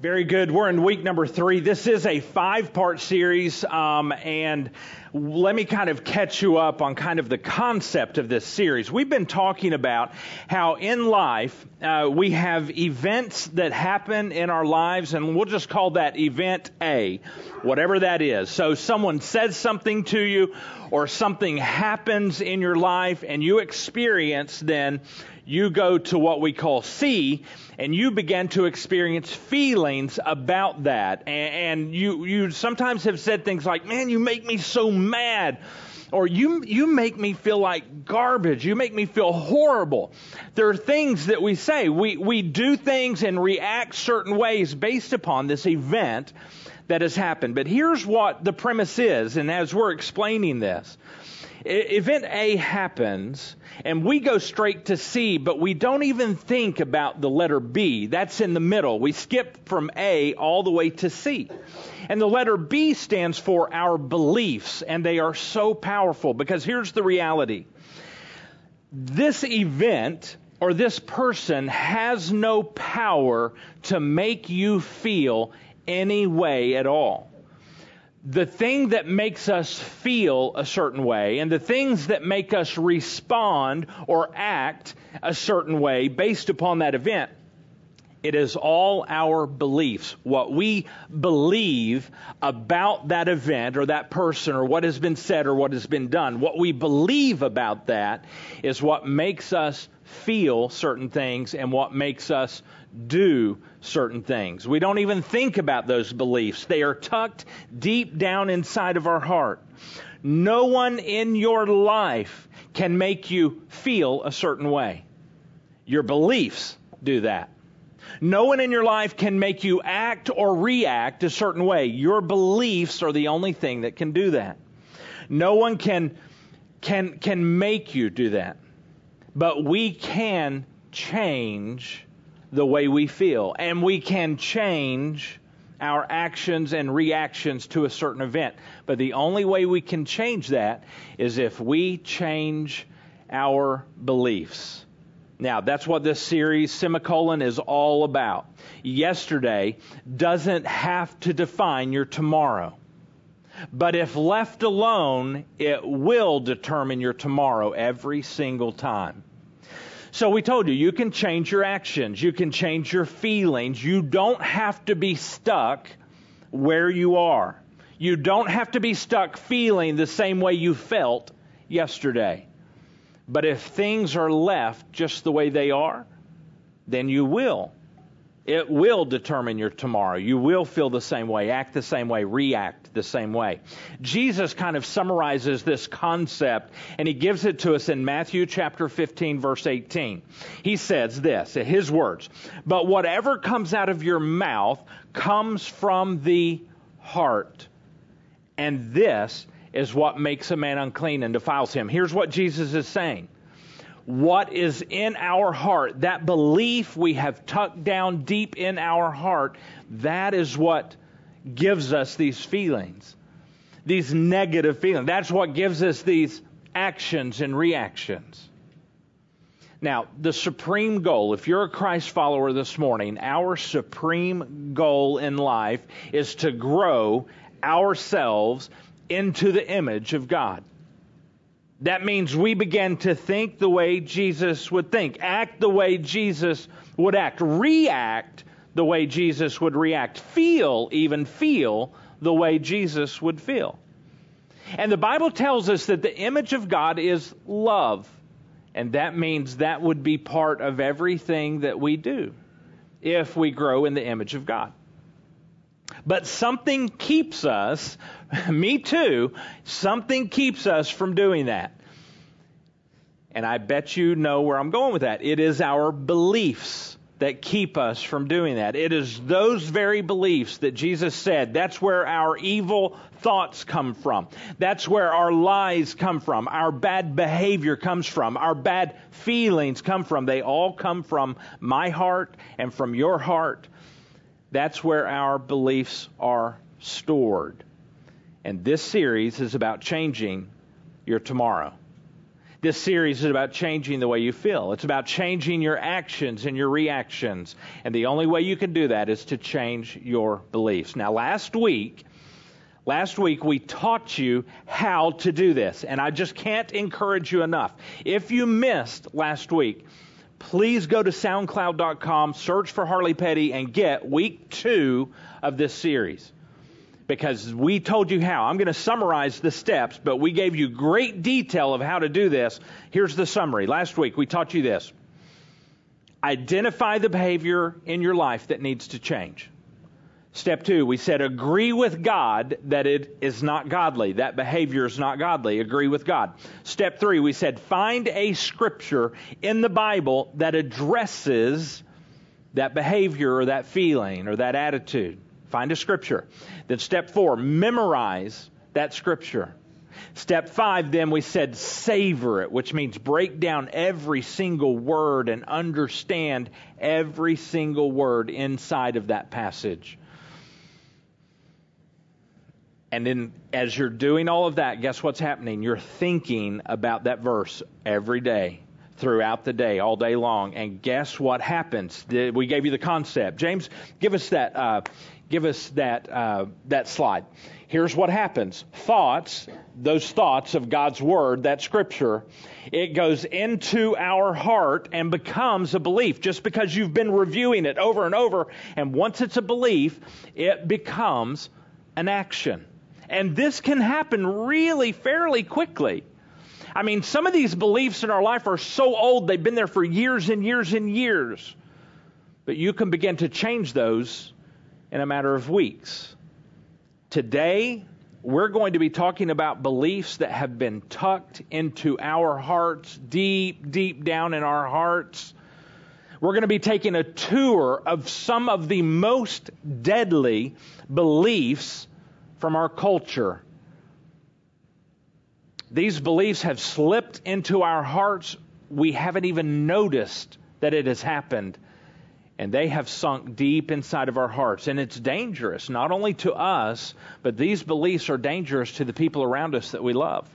Very good. We're in week number three. This is a five part series, um, and let me kind of catch you up on kind of the concept of this series. We've been talking about how in life uh, we have events that happen in our lives, and we'll just call that event A, whatever that is. So someone says something to you, or something happens in your life, and you experience then you go to what we call C, and you begin to experience feelings about that. And, and, you, you sometimes have said things like, man, you make me so mad. Or you, you make me feel like garbage. You make me feel horrible. There are things that we say. We, we do things and react certain ways based upon this event that has happened. But here's what the premise is, and as we're explaining this, event A happens, and we go straight to C, but we don't even think about the letter B. That's in the middle. We skip from A all the way to C. And the letter B stands for our beliefs, and they are so powerful because here's the reality. This event or this person has no power to make you feel any way at all the thing that makes us feel a certain way and the things that make us respond or act a certain way based upon that event, it is all our beliefs. What we believe about that event or that person or what has been said or what has been done. What we believe about that is what makes us feel certain things and what makes us do certain things. We don't even think about those beliefs. They are tucked deep down inside of our heart. No one in your life can make you feel a certain way. Your beliefs do that. No one in your life can make you act or react a certain way. Your beliefs are the only thing that can do that. No one can can can make you do that. But we can change the way we feel. And we can change our actions and reactions to a certain event. But the only way we can change that is if we change our beliefs. Now, that's what this series, semicolon, is all about. Yesterday doesn't have to define your tomorrow. But if left alone, it will determine your tomorrow every single time. So we told you, you can change your actions, you can change your feelings. You don't have to be stuck where you are. You don't have to be stuck feeling the same way you felt yesterday. But if things are left just the way they are, then you will it will determine your tomorrow. You will feel the same way, act the same way, react the same way. Jesus kind of summarizes this concept and he gives it to us in Matthew chapter 15 verse 18. He says this, his words, but whatever comes out of your mouth comes from the heart. And this is what makes a man unclean and defiles him. Here's what Jesus is saying what is in our heart, that belief we have tucked down deep in our heart, that is what gives us these feelings, these negative feelings. That's what gives us these actions and reactions. Now, the supreme goal, if you're a Christ follower this morning, our supreme goal in life is to grow ourselves into the image of God. That means we begin to think the way Jesus would think, act the way Jesus would act, react the way Jesus would react, feel, even feel the way Jesus would feel. And the Bible tells us that the image of God is love. And that means that would be part of everything that we do if we grow in the image of God. But something keeps us, me too, something keeps us from doing that. And I bet you know where I'm going with that. It is our beliefs that keep us from doing that. It is those very beliefs that Jesus said, that's where our evil thoughts come from. That's where our lies come from. Our bad behavior comes from. Our bad feelings come from. They all come from my heart and from your heart. That's where our beliefs are stored. And this series is about changing your tomorrow. This series is about changing the way you feel. It's about changing your actions and your reactions. And the only way you can do that is to change your beliefs. Now, last week, last week we taught you how to do this. And I just can't encourage you enough. If you missed last week, please go to soundcloud.com, search for Harley Petty, and get week two of this series because we told you how. I'm going to summarize the steps, but we gave you great detail of how to do this. Here's the summary. Last week we taught you this. Identify the behavior in your life that needs to change. Step two, we said agree with God that it is not godly. That behavior is not godly. Agree with God. Step three, we said find a scripture in the Bible that addresses that behavior or that feeling or that attitude. Find a scripture. Then step four, memorize that scripture. Step five, then we said savor it, which means break down every single word and understand every single word inside of that passage. And then, as you're doing all of that, guess what's happening? You're thinking about that verse every day, throughout the day, all day long. And guess what happens? We gave you the concept. James, give us that. Uh, give us that, uh, that slide. Here's what happens thoughts, those thoughts of God's Word, that Scripture, it goes into our heart and becomes a belief just because you've been reviewing it over and over. And once it's a belief, it becomes an action. And this can happen really fairly quickly. I mean, some of these beliefs in our life are so old, they've been there for years and years and years. But you can begin to change those in a matter of weeks. Today, we're going to be talking about beliefs that have been tucked into our hearts, deep, deep down in our hearts. We're going to be taking a tour of some of the most deadly beliefs from our culture. These beliefs have slipped into our hearts. We haven't even noticed that it has happened and they have sunk deep inside of our hearts. And it's dangerous, not only to us, but these beliefs are dangerous to the people around us that we love.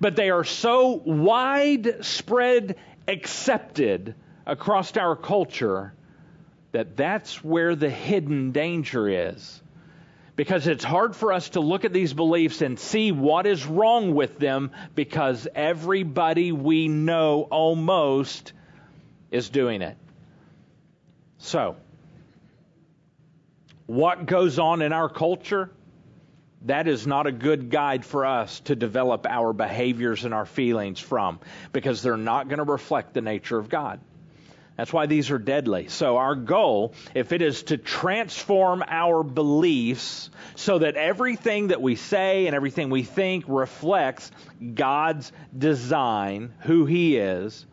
But they are so widespread accepted across our culture that that's where the hidden danger is. Because it's hard for us to look at these beliefs and see what is wrong with them because everybody we know almost is doing it. So, what goes on in our culture, that is not a good guide for us to develop our behaviors and our feelings from because they're not going to reflect the nature of God. That's why these are deadly. So, our goal, if it is to transform our beliefs so that everything that we say and everything we think reflects God's design, who He is,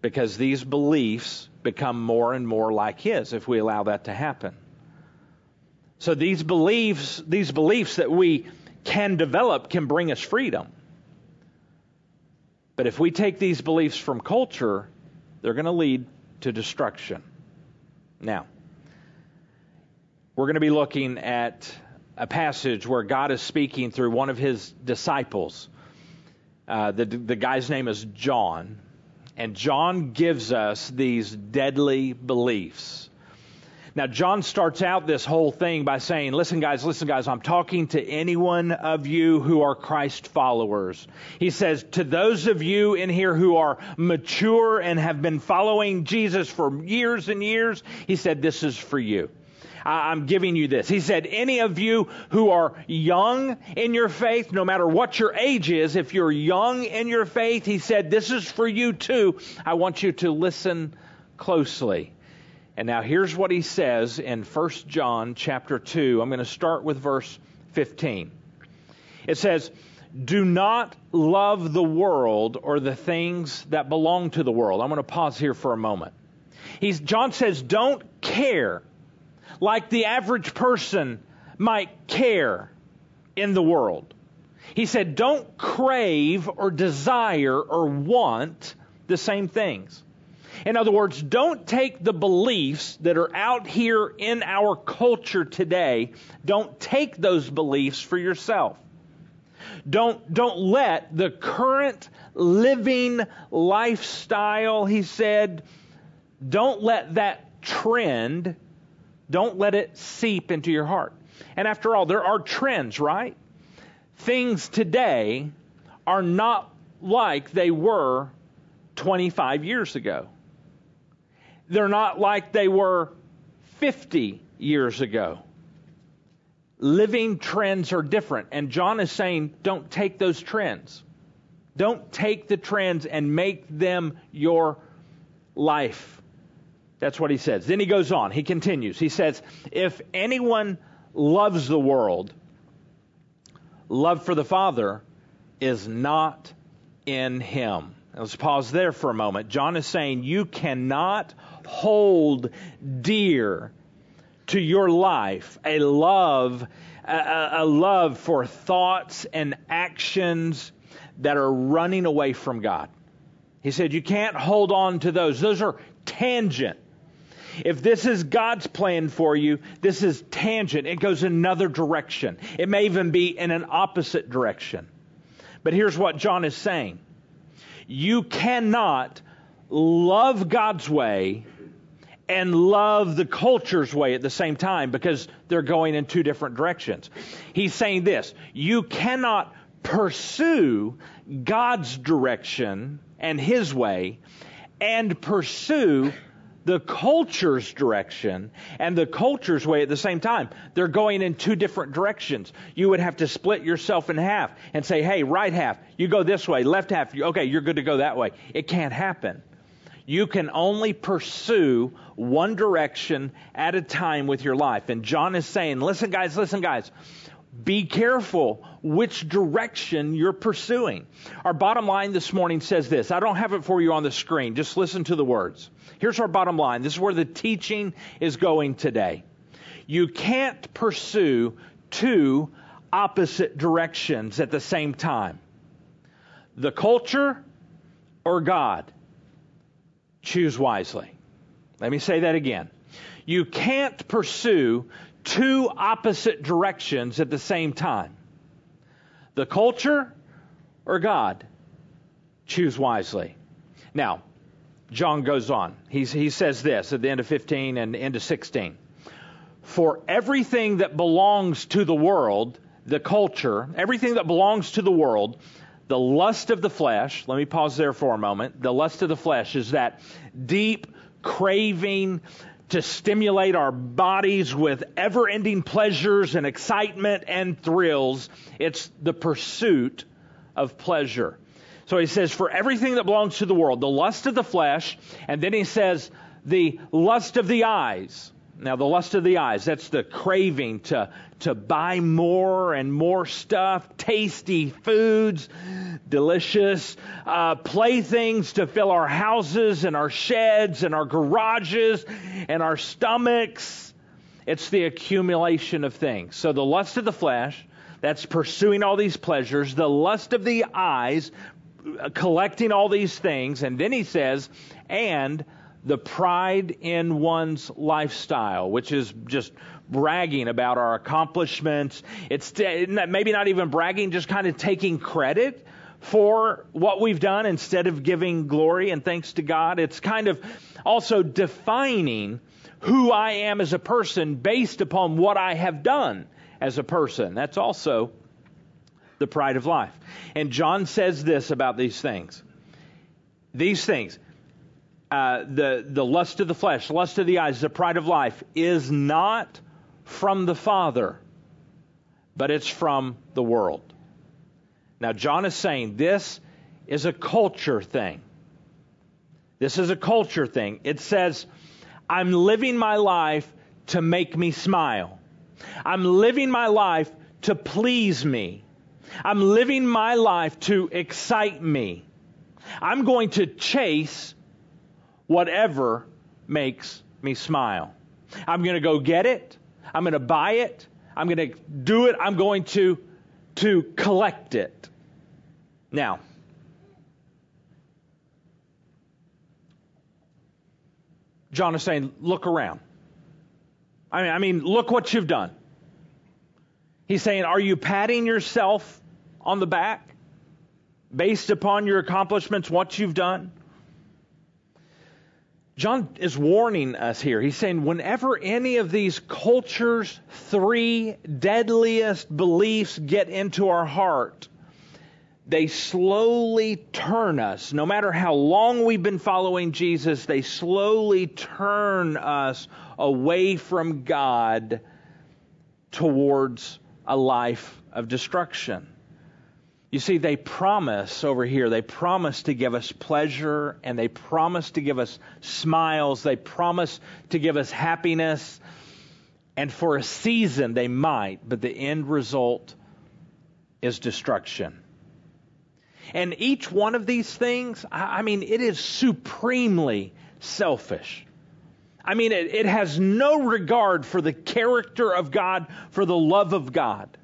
because these beliefs become more and more like his if we allow that to happen. So these beliefs, these beliefs that we can develop can bring us freedom. But if we take these beliefs from culture, they're going to lead to destruction. Now, we're going to be looking at a passage where God is speaking through one of his disciples. Uh, the, the guy's name is John. And John gives us these deadly beliefs. Now, John starts out this whole thing by saying, Listen, guys, listen, guys, I'm talking to anyone of you who are Christ followers. He says, To those of you in here who are mature and have been following Jesus for years and years, he said, This is for you. I'm giving you this. He said, Any of you who are young in your faith, no matter what your age is, if you're young in your faith, he said, This is for you too. I want you to listen closely. And now here's what he says in 1 John chapter 2. I'm going to start with verse 15. It says, Do not love the world or the things that belong to the world. I'm going to pause here for a moment. He's, John says, Don't care like the average person might care in the world. He said, don't crave or desire or want the same things. In other words, don't take the beliefs that are out here in our culture today, don't take those beliefs for yourself. Don't, don't let the current living lifestyle, he said, don't let that trend, don't let it seep into your heart. And after all, there are trends, right? Things today are not like they were 25 years ago. They're not like they were 50 years ago. Living trends are different. And John is saying, don't take those trends. Don't take the trends and make them your life. That's what he says. Then he goes on. He continues. He says, if anyone loves the world, love for the Father is not in him. Let's pause there for a moment. John is saying you cannot hold dear to your life a love, a, a, love for thoughts and actions that are running away from God. He said you can't hold on to those. Those are tangent. If this is God's plan for you, this is tangent. It goes another direction. It may even be in an opposite direction. But here's what John is saying you cannot love God's way and love the culture's way at the same time because they're going in two different directions. He's saying this you cannot pursue God's direction and His way and pursue the culture's direction and the culture's way at the same time. They're going in two different directions. You would have to split yourself in half and say, hey, right half, you go this way, left half, okay, you're good to go that way. It can't happen. You can only pursue one direction at a time with your life. And John is saying, listen, guys, listen, guys. Be careful which direction you're pursuing. Our bottom line this morning says this. I don't have it for you on the screen. Just listen to the words. Here's our bottom line. This is where the teaching is going today. You can't pursue two opposite directions at the same time. The culture or God. Choose wisely. Let me say that again. You can't pursue two opposite directions at the same time the culture or God. Choose wisely. Now, John goes on. He's, he says this at the end of 15 and end of 16. For everything that belongs to the world, the culture, everything that belongs to the world, the lust of the flesh, let me pause there for a moment. The lust of the flesh is that deep craving to stimulate our bodies with ever ending pleasures and excitement and thrills. It's the pursuit of pleasure. So he says, for everything that belongs to the world, the lust of the flesh, and then he says, the lust of the eyes. Now, the lust of the eyes, that's the craving to, to buy more and more stuff, tasty foods, delicious uh, playthings to fill our houses and our sheds and our garages and our stomachs. It's the accumulation of things. So, the lust of the flesh, that's pursuing all these pleasures, the lust of the eyes, uh, collecting all these things. And then he says, and the pride in one's lifestyle, which is just bragging about our accomplishments. It's maybe not even bragging, just kind of taking credit for what we've done instead of giving glory and thanks to God. It's kind of also defining who I am as a person based upon what I have done as a person. That's also the pride of life. And John says this about these things. These things uh, the, the lust of the flesh, lust of the eyes, the pride of life, is not from the Father, but it's from the world. Now, John is saying this is a culture thing. This is a culture thing. It says, I'm living my life to make me smile. I'm living my life to please me. I'm living my life to excite me. I'm going to chase whatever makes me smile. I'm going to go get it. I'm going to buy it. I'm going to do it. I'm going to to collect it. Now, John is saying, look around. I mean, I mean, look what you've done. He's saying, are you patting yourself on the back based upon your accomplishments, what you've done? John is warning us here. He's saying whenever any of these culture's three deadliest beliefs get into our heart, they slowly turn us. No matter how long we've been following Jesus, they slowly turn us away from God towards a life of destruction. You see, they promise over here, they promise to give us pleasure and they promise to give us smiles, they promise to give us happiness. And for a season they might, but the end result is destruction. And each one of these things, I mean, it is supremely selfish. I mean, it, it has no regard for the character of God, for the love of God.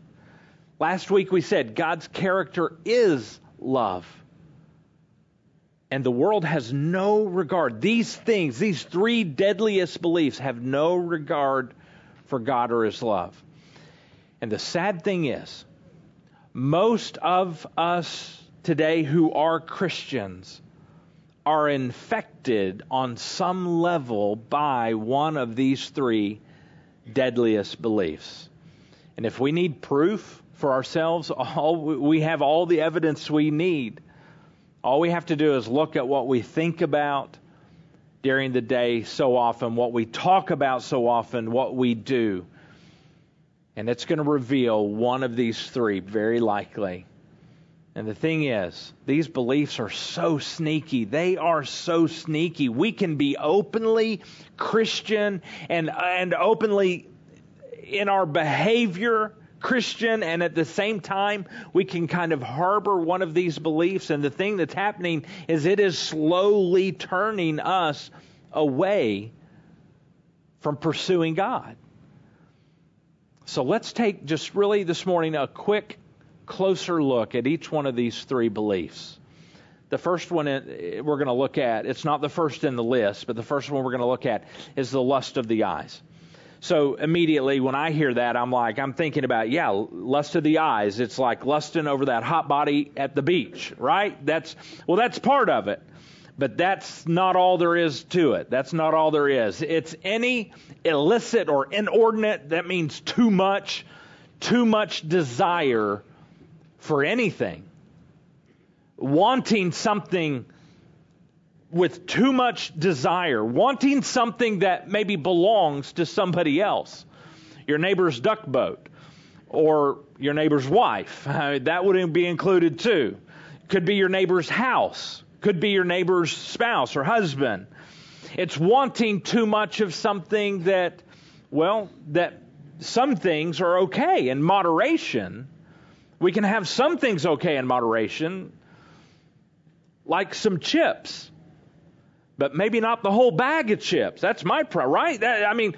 Last week we said God's character is love. And the world has no regard. These things, these three deadliest beliefs, have no regard for God or His love. And the sad thing is, most of us today who are Christians are infected on some level by one of these three deadliest beliefs. And if we need proof, for ourselves. All we have all the evidence we need. All we have to do is look at what we think about during the day so often, what we talk about so often, what we do. And it's going to reveal one of these three, very likely. And the thing is, these beliefs are so sneaky. They are so sneaky. We can be openly Christian and, and openly in our behavior Christian, and at the same time, we can kind of harbor one of these beliefs. And the thing that's happening is it is slowly turning us away from pursuing God. So let's take just really this morning a quick, closer look at each one of these three beliefs. The first one we're going to look at, it's not the first in the list, but the first one we're going to look at is the lust of the eyes. So immediately when I hear that, I'm like, I'm thinking about, yeah, lust of the eyes. It's like lusting over that hot body at the beach, right? That's, well, that's part of it. But that's not all there is to it. That's not all there is. It's any illicit or inordinate, that means too much, too much desire for anything. Wanting something with too much desire, wanting something that maybe belongs to somebody else. Your neighbor's duck boat or your neighbor's wife. that would be included too. Could be your neighbor's house. Could be your neighbor's spouse or husband. It's wanting too much of something that, well, that some things are okay in moderation. We can have some things okay in moderation, like some chips but maybe not the whole bag of chips. That's my problem, right? That, I mean,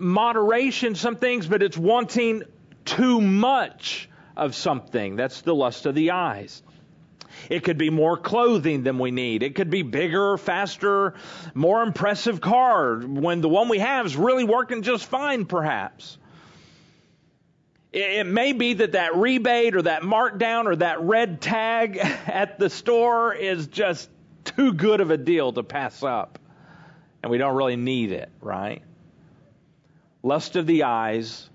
moderation, some things, but it's wanting too much of something. That's the lust of the eyes. It could be more clothing than we need. It could be bigger, faster, more impressive car when the one we have is really working just fine, perhaps. It may be that that rebate or that markdown or that red tag at the store is just too good of a deal to pass up. And we don't really need it, right? Lust of the eyes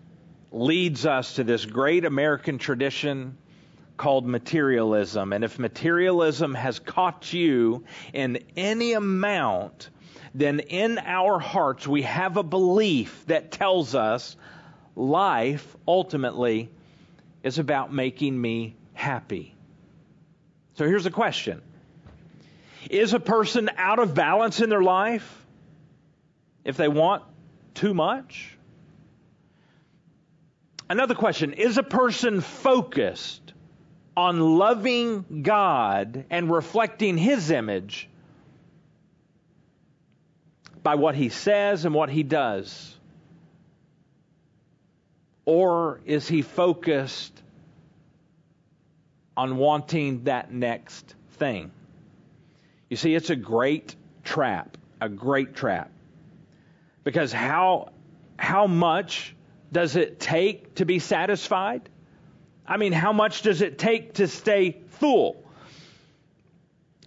leads us to this great American tradition called materialism. And if materialism has caught you in any amount, then in our hearts we have a belief that tells us life ultimately is about making me happy. So here's a question is a person out of balance in their life if they want too much? Another question Is a person focused on loving God and reflecting His image by what He says and what He does? Or is he focused on wanting that next thing? You see, it's a great trap, a great trap. Because how, how much does it take to be satisfied? I mean, how much does it take to stay full?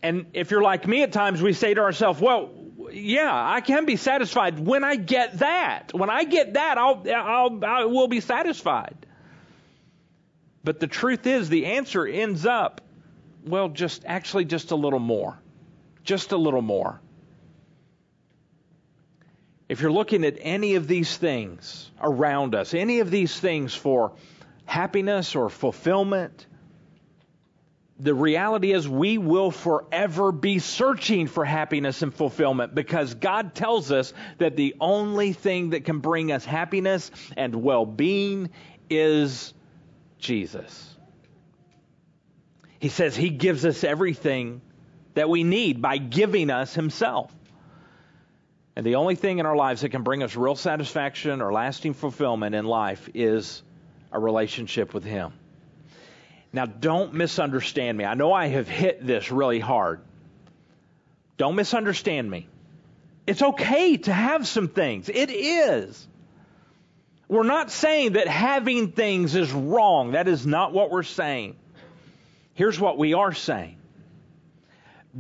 And if you're like me at times, we say to ourselves, well, yeah, I can be satisfied when I get that. When I get that, I'll, I'll, I will be satisfied. But the truth is, the answer ends up, well, just actually just a little more. Just a little more. If you're looking at any of these things around us, any of these things for happiness or fulfillment, the reality is we will forever be searching for happiness and fulfillment because God tells us that the only thing that can bring us happiness and well being is Jesus. He says He gives us everything that we need by giving us Himself. And the only thing in our lives that can bring us real satisfaction or lasting fulfillment in life is a relationship with Him. Now, don't misunderstand me. I know I have hit this really hard. Don't misunderstand me. It's okay to have some things. It is. We're not saying that having things is wrong. That is not what we're saying. Here's what we are saying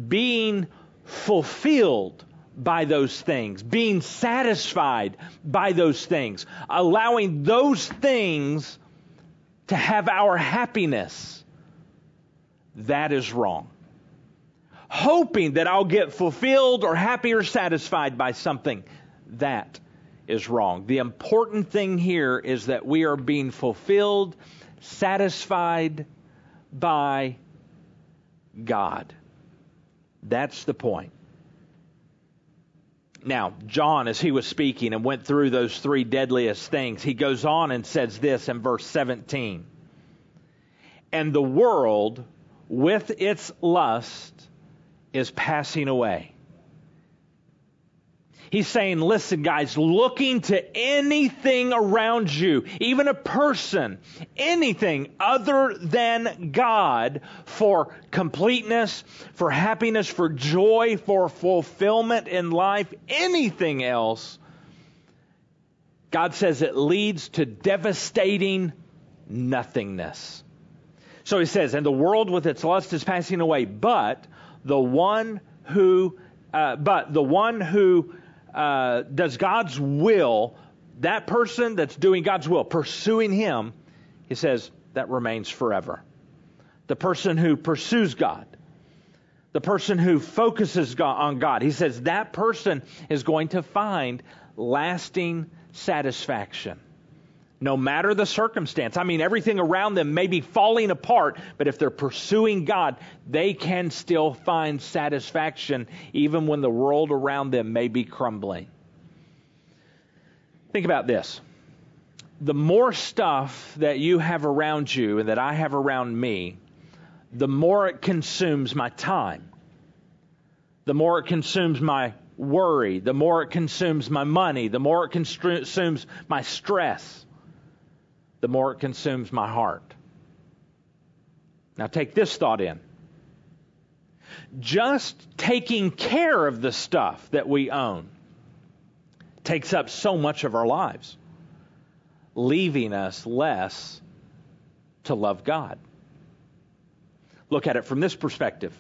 being fulfilled by those things, being satisfied by those things, allowing those things to have our happiness, that is wrong. Hoping that I'll get fulfilled or happy or satisfied by something, that is wrong. The important thing here is that we are being fulfilled, satisfied by God. That's the point. Now, John, as he was speaking and went through those three deadliest things, he goes on and says this in verse 17 And the world with its lust is passing away. He's saying, listen, guys, looking to anything around you, even a person, anything other than God for completeness, for happiness, for joy, for fulfillment in life, anything else, God says it leads to devastating nothingness. So he says, and the world with its lust is passing away, but the one who, uh, but the one who uh, does God's will, that person that's doing God's will, pursuing Him, he says that remains forever. The person who pursues God, the person who focuses on God, he says that person is going to find lasting satisfaction no matter the circumstance. I mean, everything around them may be falling apart, but if they're pursuing God, they can still find satisfaction even when the world around them may be crumbling. Think about this. The more stuff that you have around you and that I have around me, the more it consumes my time, the more it consumes my worry, the more it consumes my money, the more it consumes my stress the more it consumes my heart. Now, take this thought in. Just taking care of the stuff that we own takes up so much of our lives, leaving us less to love God. Look at it from this perspective.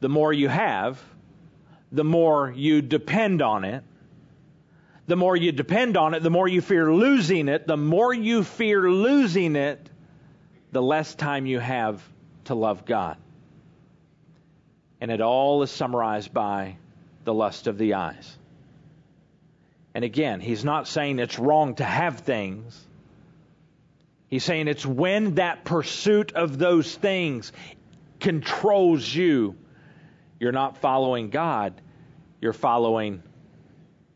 The more you have, the more you depend on it, the more you depend on it, the more you fear losing it. The more you fear losing it, the less time you have to love God. And it all is summarized by the lust of the eyes. And again, he's not saying it's wrong to have things. He's saying it's when that pursuit of those things controls you. You're not following God, you're following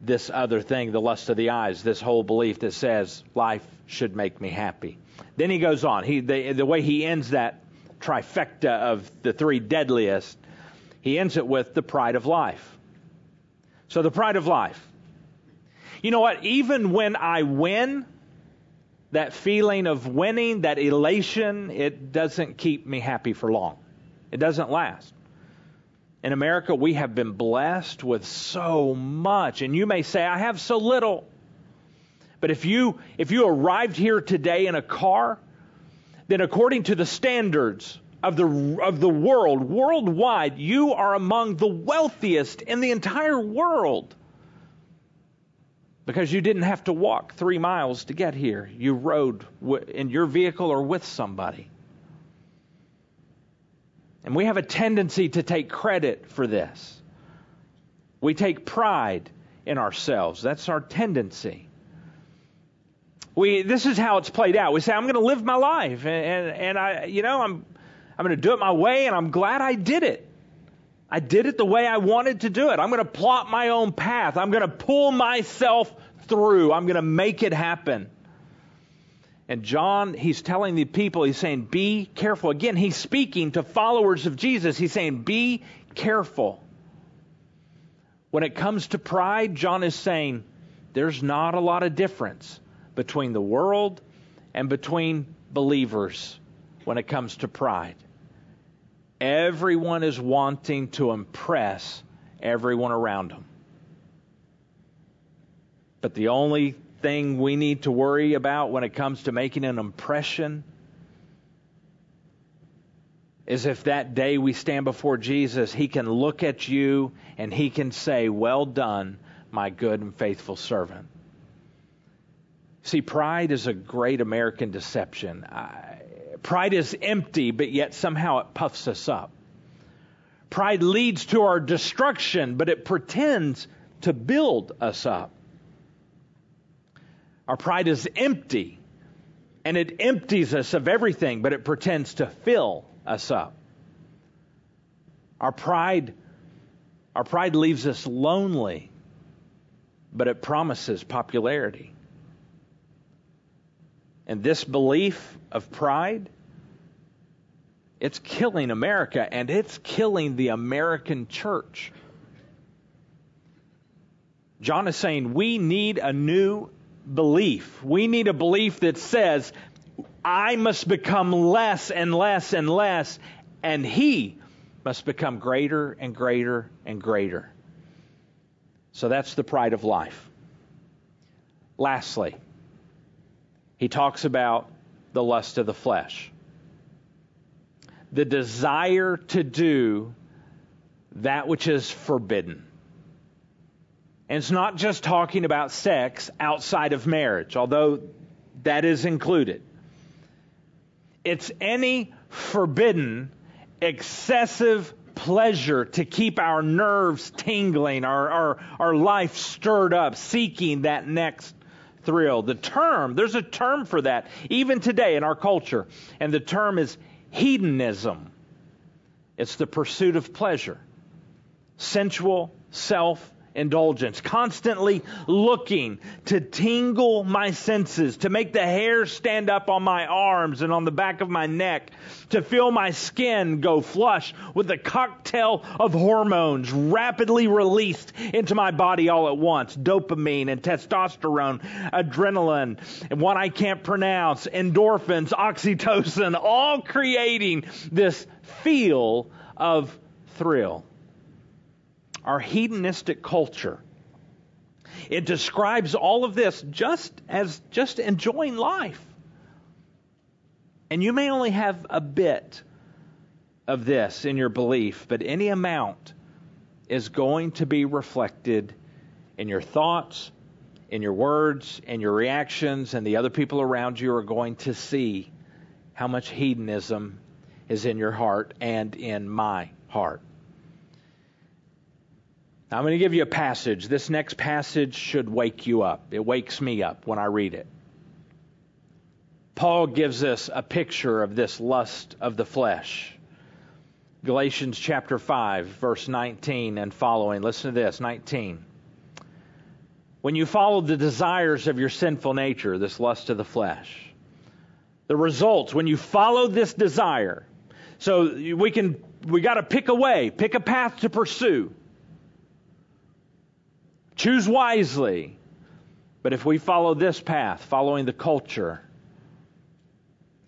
this other thing, the lust of the eyes, this whole belief that says life should make me happy. Then he goes on. He, the, the way he ends that trifecta of the three deadliest, he ends it with the pride of life. So, the pride of life. You know what? Even when I win, that feeling of winning, that elation, it doesn't keep me happy for long. It doesn't last. In America, we have been blessed with so much. And you may say, I have so little. But if you, if you arrived here today in a car then according to the standards of the, of the world, worldwide, you are among the wealthiest in the entire world. Because you didn't have to walk three miles to get here. You rode in your vehicle or with somebody. And we have a tendency to take credit for this. We take pride in ourselves. That's our tendency. We, this is how it's played out. We say, I'm going to live my life, and, and, and I, you know, I'm, I'm going to do it my way, and I'm glad I did it. I did it the way I wanted to do it. I'm going to plot my own path. I'm going to pull myself through. I'm going to make it happen. And John, he's telling the people, he's saying, be careful. Again, he's speaking to followers of Jesus. He's saying, be careful. When it comes to pride, John is saying, there's not a lot of difference between the world and between believers when it comes to pride. Everyone is wanting to impress everyone around them. But the only thing we need to worry about when it comes to making an impression is if that day we stand before Jesus, He can look at you and He can say, Well done, my good and faithful servant. See, pride is a great American deception. Pride is empty, but yet somehow it puffs us up. Pride leads to our destruction, but it pretends to build us up. Our pride is empty, and it empties us of everything, but it pretends to fill us up. Our pride, our pride leaves us lonely, but it promises popularity. And this belief of pride, it's killing America and it's killing the American church. John is saying we need a new belief. We need a belief that says, I must become less and less and less, and he must become greater and greater and greater. So that's the pride of life. Lastly, he talks about the lust of the flesh. The desire to do that which is forbidden. And it's not just talking about sex outside of marriage, although that is included. It's any forbidden, excessive pleasure to keep our nerves tingling, our, our, our life stirred up, seeking that next thrill. The term, there's a term for that, even today in our culture, and the term is hedonism. It's the pursuit of pleasure, sensual, self indulgence, constantly looking to tingle my senses, to make the hair stand up on my arms and on the back of my neck, to feel my skin go flush with a cocktail of hormones rapidly released into my body all at once. Dopamine and testosterone, adrenaline, and what I can't pronounce, endorphins, oxytocin, all creating this feel of thrill our hedonistic culture. It describes all of this just as just enjoying life. And you may only have a bit of this in your belief, but any amount is going to be reflected in your thoughts, in your words, in your reactions, and the other people around you are going to see how much hedonism is in your heart and in my heart. Now, I'm going to give you a passage. This next passage should wake you up. It wakes me up when I read it. Paul gives us a picture of this lust of the flesh. Galatians chapter 5, verse 19 and following. Listen to this 19. When you follow the desires of your sinful nature, this lust of the flesh, the results, when you follow this desire, so we can, we got to pick a way, pick a path to pursue. Choose wisely. But if we follow this path, following the culture,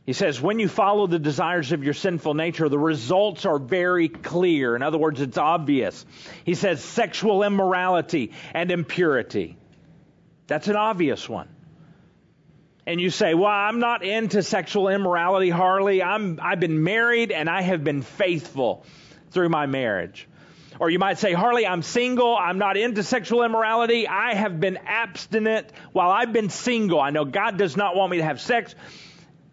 he says, when you follow the desires of your sinful nature, the results are very clear. In other words, it's obvious. He says sexual immorality and impurity. That's an obvious one. and you say, "Well, I'm not into sexual immorality, Harley. I'm I've been married and I have been faithful through my marriage." Or you might say, "Harley, I'm single. I'm not into sexual immorality. I have been abstinent while I've been single. I know God does not want me to have sex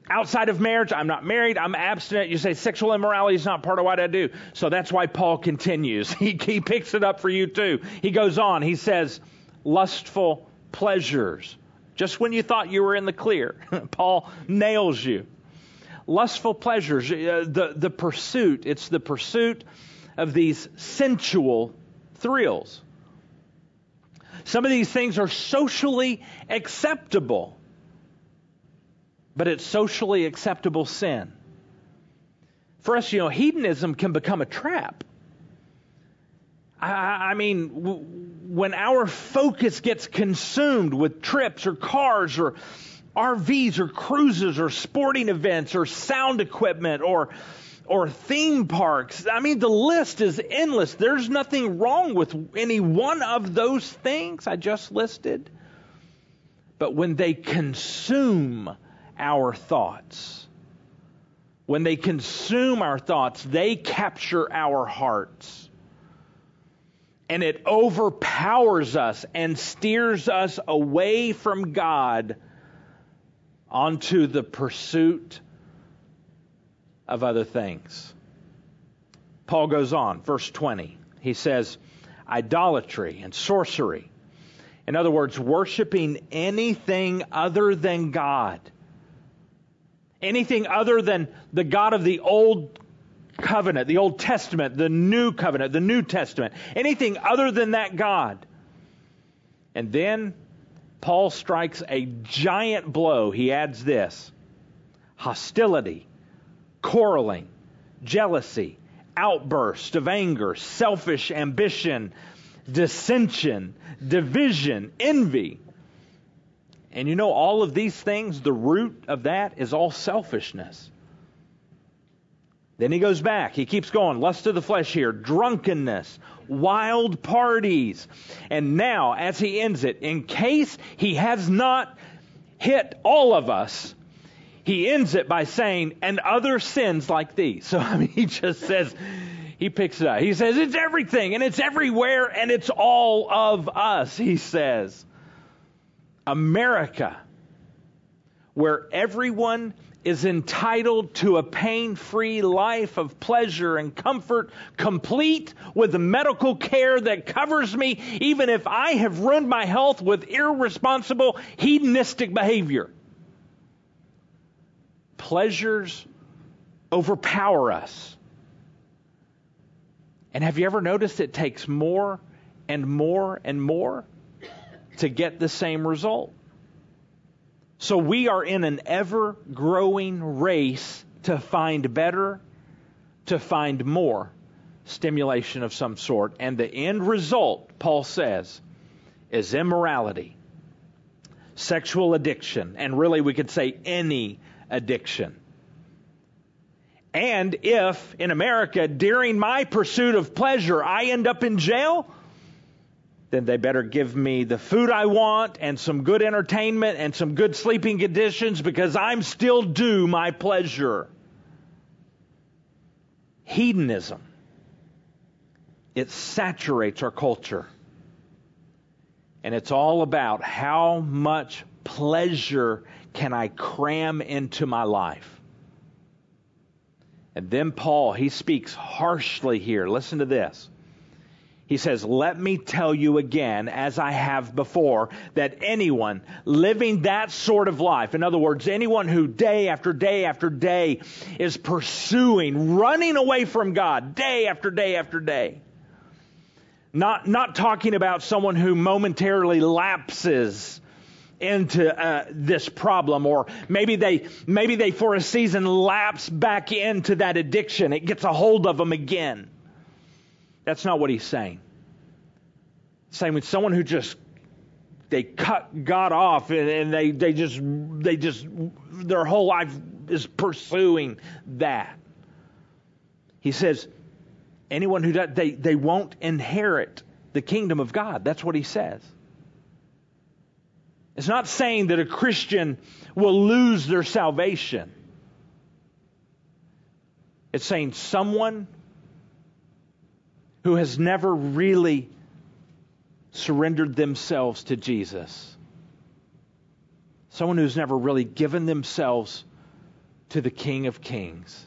outside of marriage. I'm not married. I'm abstinent." You say sexual immorality is not part of what I do. So that's why Paul continues. He he picks it up for you too. He goes on. He says, "Lustful pleasures." just when you thought you were in the clear. Paul nails you. Lustful pleasures, uh, the, the pursuit, it's the pursuit of these sensual thrills. Some of these things are socially acceptable, but it's socially acceptable sin. For us, you know, hedonism can become a trap. I, I mean, when our focus gets consumed with trips or cars or RVs or cruises or sporting events or sound equipment or or theme parks. I mean, the list is endless. There's nothing wrong with any one of those things I just listed. But when they consume our thoughts, when they consume our thoughts, they capture our hearts and it overpowers us and steers us away from God onto the pursuit of other things. Paul goes on, verse 20. He says, idolatry and sorcery. In other words, worshiping anything other than God. Anything other than the God of the Old covenant, the Old Testament, the New Covenant, the New Testament, anything other than that God. And then Paul strikes a giant blow. He adds this hostility, quarreling, jealousy, outburst of anger, selfish ambition, dissension, division, envy. And you know, all of these things, the root of that is all selfishness. Then he goes back. He keeps going. Lust of the flesh here, drunkenness, wild parties. And now, as he ends it, in case he has not hit all of us, he ends it by saying, and other sins like these. So, I mean, he just says, he picks it up. He says, it's everything, and it's everywhere, and it's all of us, he says. America, where everyone is entitled to a pain free life of pleasure and comfort, complete with the medical care that covers me, even if I have ruined my health with irresponsible hedonistic behavior. Pleasures overpower us. And have you ever noticed it takes more and more and more to get the same result? So we are in an ever growing race to find better, to find more stimulation of some sort. And the end result, Paul says, is immorality, sexual addiction, and really we could say any addiction. And if in America, during my pursuit of pleasure, I end up in jail, then they better give me the food I want and some good entertainment and some good sleeping conditions because I'm still due my pleasure. Hedonism. It saturates our culture. And it's all about how much pleasure can I cram into my life. And then Paul, he speaks harshly here. Listen to this. He says, Let me tell you again, as I have before, that anyone living that sort of life, in other words, anyone who day after day after day is pursuing, running away from God, day after day after day, not, not talking about someone who momentarily lapses into uh, this problem or maybe they maybe they for a season lapse back into that addiction it gets a hold of them again that's not what he's saying. Saying with someone who just they cut God off and, and they, they just they just their whole life is pursuing that. He says, anyone who does they, they won't inherit the kingdom of God. That's what he says. It's not saying that a Christian will lose their salvation. It's saying someone who has never really surrendered themselves to Jesus, someone who's never really given themselves to the King of Kings,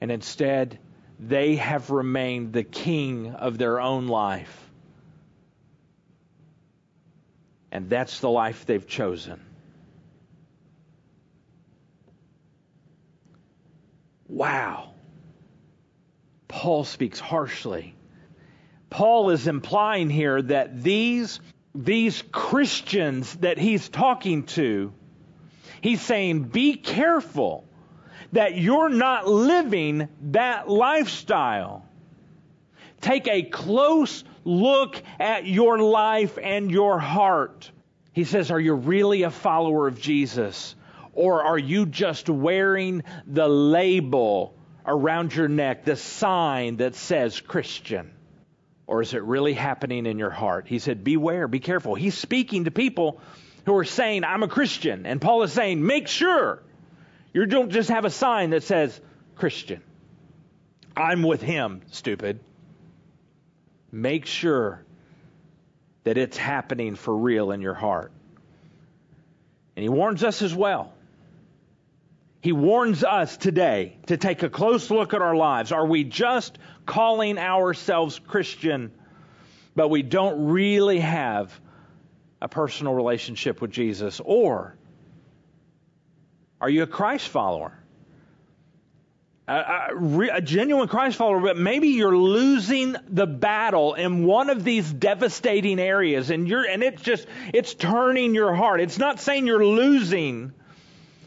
and instead they have remained the king of their own life. And that's the life they've chosen. Wow. Paul speaks harshly. Paul is implying here that these, these Christians that he's talking to, he's saying, be careful that you're not living that lifestyle. Take a close look at your life and your heart. He says, Are you really a follower of Jesus? Or are you just wearing the label around your neck, the sign that says Christian? Or is it really happening in your heart? He said, Beware, be careful. He's speaking to people who are saying, I'm a Christian. And Paul is saying, Make sure you don't just have a sign that says Christian. I'm with him, stupid. Make sure that it's happening for real in your heart. And he warns us as well. He warns us today to take a close look at our lives. Are we just calling ourselves Christian, but we don't really have a personal relationship with Jesus? Or are you a Christ follower? A, a, a, genuine Christ follower, but maybe you're losing the battle in one of these devastating areas, and you're and it's just it's turning your heart. It's not saying you're losing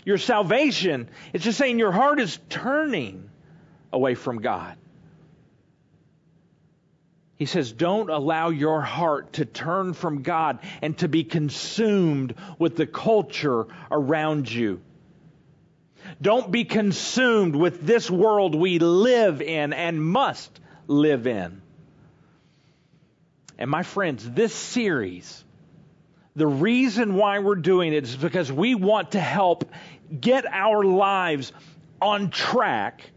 your salvation. It's just saying your heart is turning away from God. He says, Don't allow your heart to turn from God and to be consumed with the culture around you. Don't be consumed with this world we live in and must live in. And my friends, this series, the reason why we're doing it is because we want to help get our lives on track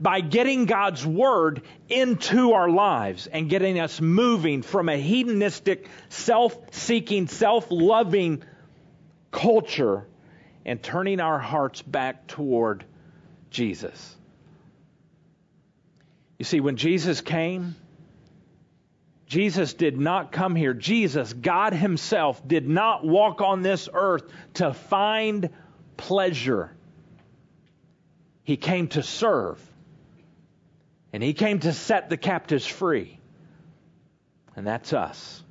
by getting God's Word into our lives and getting us moving from a hedonistic, self seeking, self loving culture and turning our hearts back toward Jesus. You see, when Jesus came, Jesus did not come here. Jesus, God Himself, did not walk on this earth to find pleasure. He came to serve. And He came to set the captives free. And that's us.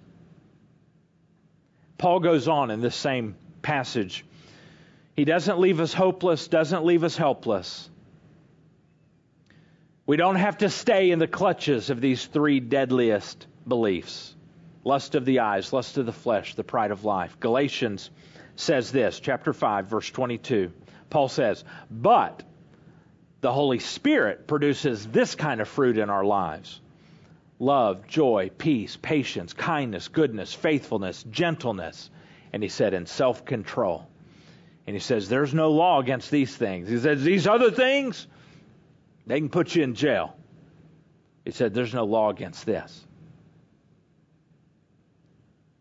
Paul goes on in this same passage he doesn't leave us hopeless, doesn't leave us helpless. We don't have to stay in the clutches of these three deadliest beliefs lust of the eyes, lust of the flesh, the pride of life. Galatians says this, chapter 5, verse 22. Paul says, But the Holy Spirit produces this kind of fruit in our lives love, joy, peace, patience, kindness, goodness, faithfulness, gentleness. And he said, in self control. And he says, There's no law against these things. He says, These other things, they can put you in jail. He said, There's no law against this.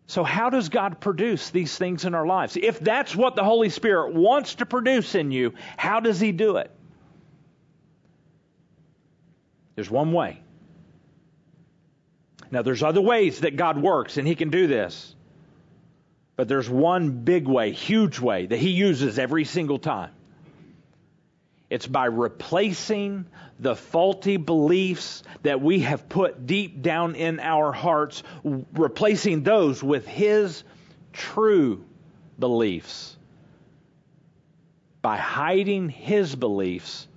So, how does God produce these things in our lives? If that's what the Holy Spirit wants to produce in you, how does He do it? There's one way. Now, there's other ways that God works, and He can do this. But there's one big way, huge way that he uses every single time. It's by replacing the faulty beliefs that we have put deep down in our hearts, replacing those with his true beliefs. By hiding his beliefs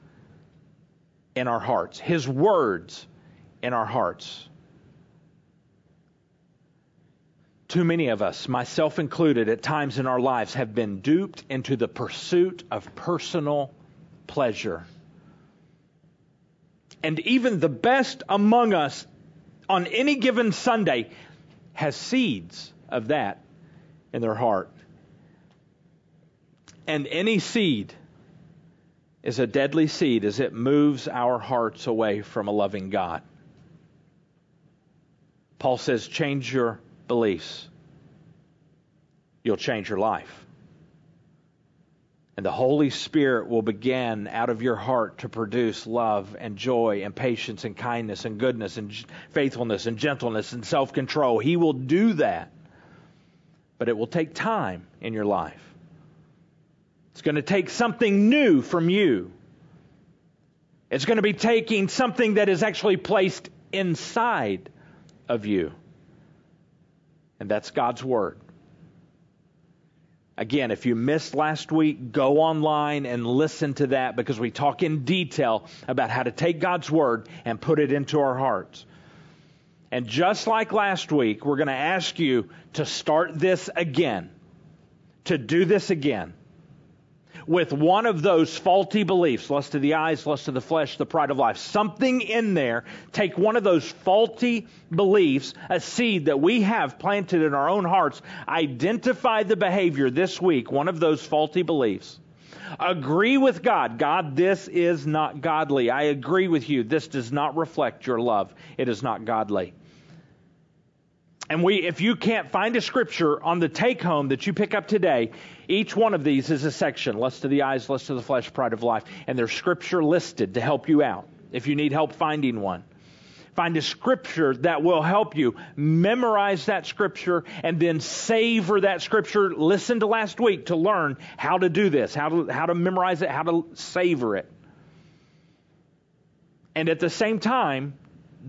in our hearts, his words in our hearts. Too many of us, myself included, at times in our lives have been duped into the pursuit of personal pleasure. And even the best among us on any given Sunday has seeds of that in their heart. And any seed is a deadly seed as it moves our hearts away from a loving God. Paul says, change your beliefs. You'll change your life. And the Holy Spirit will begin out of your heart to produce love and joy and patience and kindness and goodness and faithfulness and gentleness and self control. He will do that. But it will take time in your life. It's going to take something new from you. It's going to be taking something that is actually placed inside of you. And that's God's Word. Again, if you missed last week, go online and listen to that because we talk in detail about how to take God's Word and put it into our hearts. And just like last week, we're going to ask you to start this again, to do this again with one of those faulty beliefs lust of the eyes, lust of the flesh, the pride of life. Something in there, take one of those faulty beliefs, a seed that we have planted in our own hearts, identify the behavior this week, one of those faulty beliefs. Agree with God. God, this is not godly. I agree with you. This does not reflect your love. It is not godly. And we, if you can't find a scripture on the take home that you pick up today, each one of these is a section lust of the eyes, lust of the flesh, pride of life. And there's scripture listed to help you out if you need help finding one. Find a scripture that will help you memorize that scripture and then savor that scripture. Listen to last week to learn how to do this, how to, how to memorize it, how to savor it. And at the same time,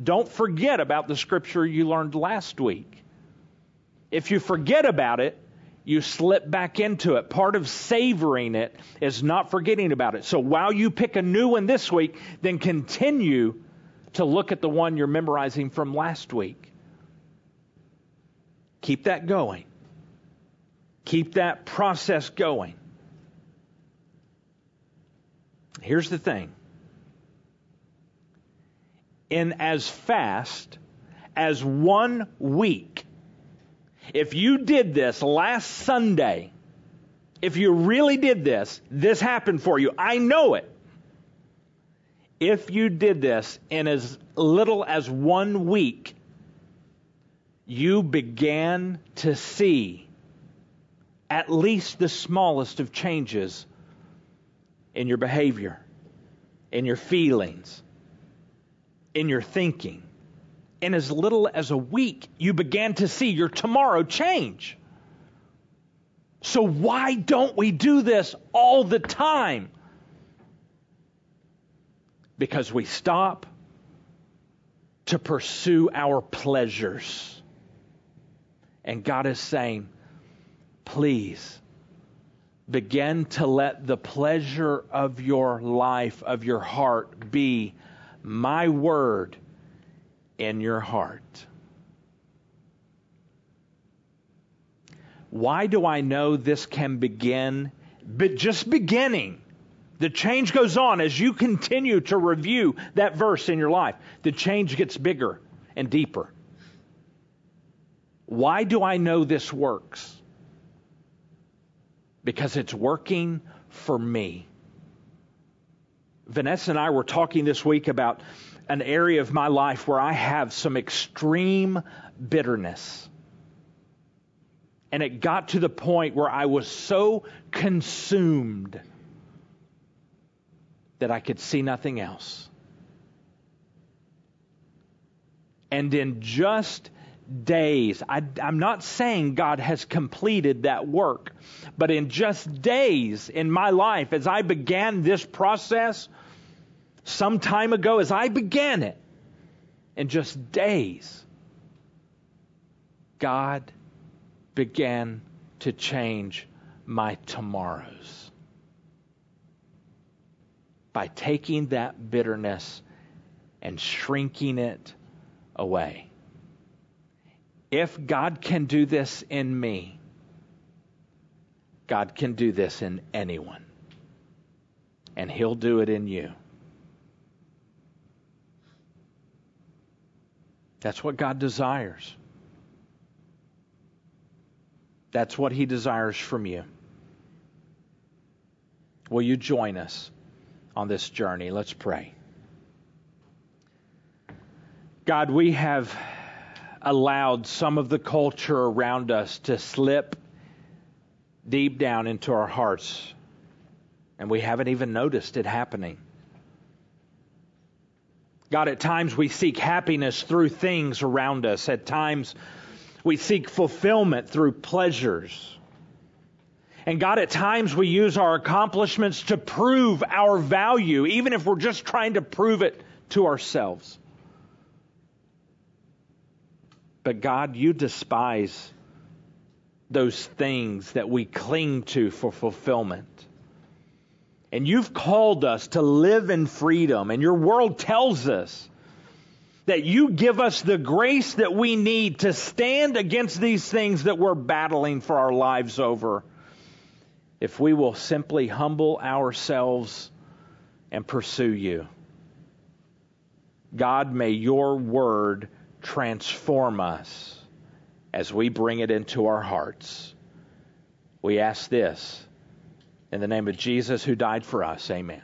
don't forget about the scripture you learned last week. If you forget about it, you slip back into it. Part of savoring it is not forgetting about it. So while you pick a new one this week, then continue to look at the one you're memorizing from last week. Keep that going. Keep that process going. Here's the thing in as fast as one week. If you did this last Sunday, if you really did this, this happened for you. I know it. If you did this in as little as one week, you began to see at least the smallest of changes in your behavior, in your feelings, in your thinking. In as little as a week, you began to see your tomorrow change. So, why don't we do this all the time? Because we stop to pursue our pleasures. And God is saying, please begin to let the pleasure of your life, of your heart, be my word in your heart. Why do I know this can begin? But just beginning. The change goes on as you continue to review that verse in your life. The change gets bigger and deeper. Why do I know this works? Because it's working for me. Vanessa and I were talking this week about an area of my life where I have some extreme bitterness. And it got to the point where I was so consumed that I could see nothing else. And in just days, I, am not saying God has completed that work, but in just days in my life, as I began this process, some time ago as I began it, in just days, God began to change my tomorrows. By taking that bitterness and shrinking it away. If God can do this in me, God can do this in anyone. And He'll do it in you. That's what God desires. That's what He desires from you. Will you join us on this journey? Let's pray. God, we have allowed some of the culture around us to slip deep down into our hearts, and we haven't even noticed it happening. God, at times we seek happiness through things around us. At times we seek fulfillment through pleasures. And God, at times we use our accomplishments to prove our value, even if we're just trying to prove it to ourselves. But God, you despise those things that we cling to for fulfillment. And you've called us to live in freedom, and your world tells us that you give us the grace that we need to stand against these things that we're battling for our lives over. If we will simply humble ourselves and pursue you. God, may your word transform us as we bring it into our hearts. We ask this in the name of Jesus who died for us. Amen.